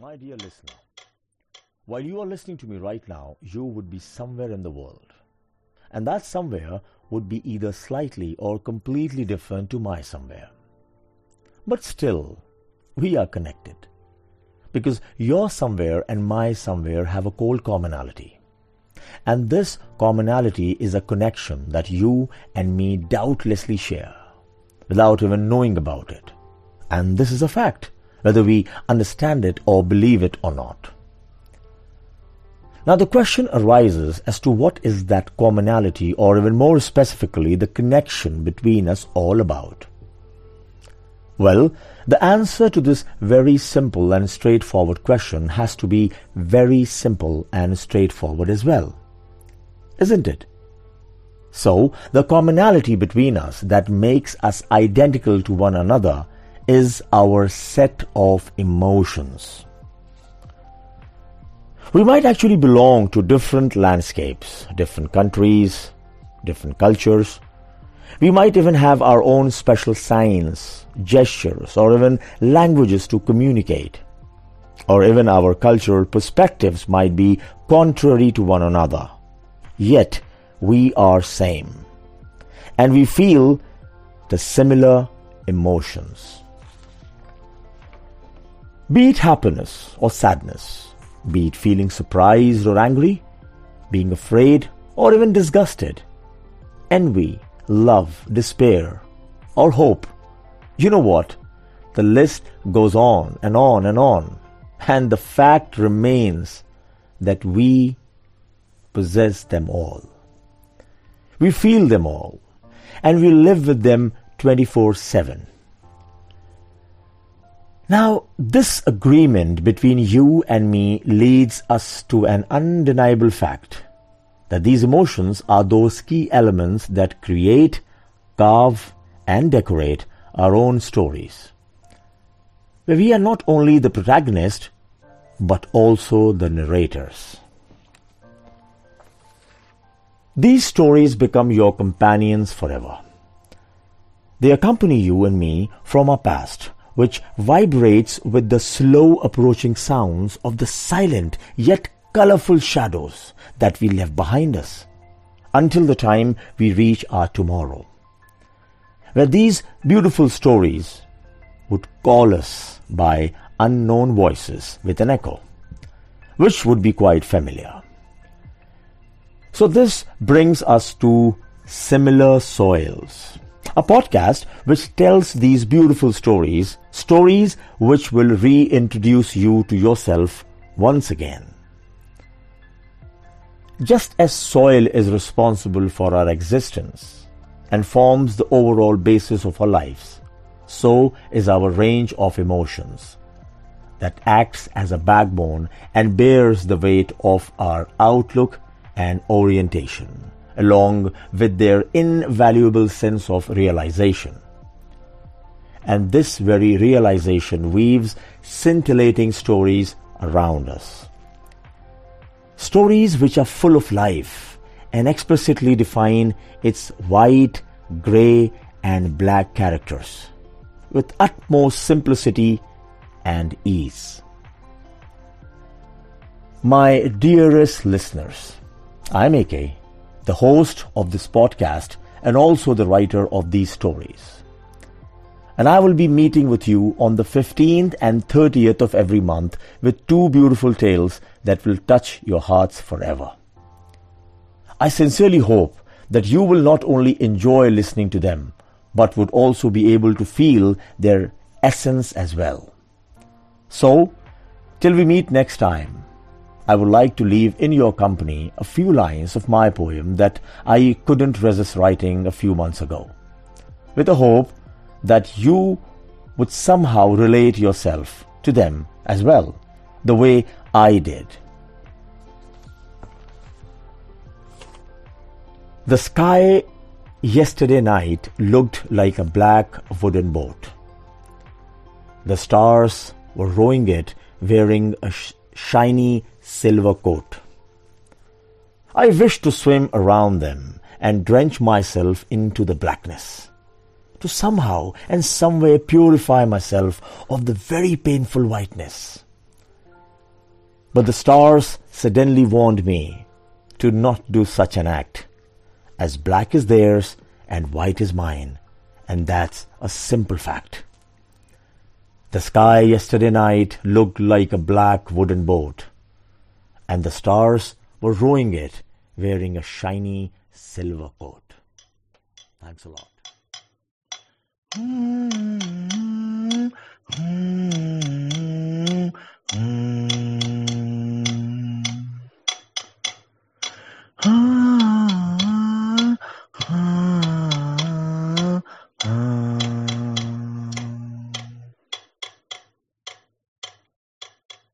My dear listener, while you are listening to me right now, you would be somewhere in the world. And that somewhere would be either slightly or completely different to my somewhere. But still, we are connected. Because your somewhere and my somewhere have a cold commonality. And this commonality is a connection that you and me doubtlessly share without even knowing about it. And this is a fact whether we understand it or believe it or not. Now the question arises as to what is that commonality or even more specifically the connection between us all about. Well, the answer to this very simple and straightforward question has to be very simple and straightforward as well. Isn't it? So, the commonality between us that makes us identical to one another is our set of emotions. We might actually belong to different landscapes, different countries, different cultures. We might even have our own special signs, gestures, or even languages to communicate. Or even our cultural perspectives might be contrary to one another. Yet, we are same. And we feel the similar emotions. Be it happiness or sadness, be it feeling surprised or angry, being afraid or even disgusted, envy, love, despair, or hope. You know what? The list goes on and on and on. And the fact remains that we possess them all. We feel them all. And we live with them 24 7. Now, this agreement between you and me leads us to an undeniable fact that these emotions are those key elements that create, carve, and decorate our own stories. Where we are not only the protagonist, but also the narrators. These stories become your companions forever. They accompany you and me from our past which vibrates with the slow approaching sounds of the silent yet colorful shadows that we left behind us until the time we reach our tomorrow. Where these beautiful stories would call us by unknown voices with an echo, which would be quite familiar. So this brings us to similar soils a podcast which tells these beautiful stories, stories which will reintroduce you to yourself once again. Just as soil is responsible for our existence and forms the overall basis of our lives, so is our range of emotions that acts as a backbone and bears the weight of our outlook and orientation along with their invaluable sense of realization. And this very realization weaves scintillating stories around us. Stories which are full of life and explicitly define its white, grey, and black characters with utmost simplicity and ease. My dearest listeners, I'm AK the host of this podcast and also the writer of these stories. And I will be meeting with you on the 15th and 30th of every month with two beautiful tales that will touch your hearts forever. I sincerely hope that you will not only enjoy listening to them, but would also be able to feel their essence as well. So, till we meet next time, I would like to leave in your company a few lines of my poem that I couldn't resist writing a few months ago, with the hope that you would somehow relate yourself to them as well, the way I did. The sky yesterday night looked like a black wooden boat, The stars were rowing it wearing a sh- shiny silver coat. I wished to swim around them and drench myself into the blackness, to somehow and someway purify myself of the very painful whiteness. But the stars suddenly warned me to not do such an act, as black is theirs and white is mine, and that's a simple fact. The sky yesterday night looked like a black wooden boat, and the stars were rowing it wearing a shiny silver coat. Thanks a lot. 嗯嗯嗯嗯嗯啊。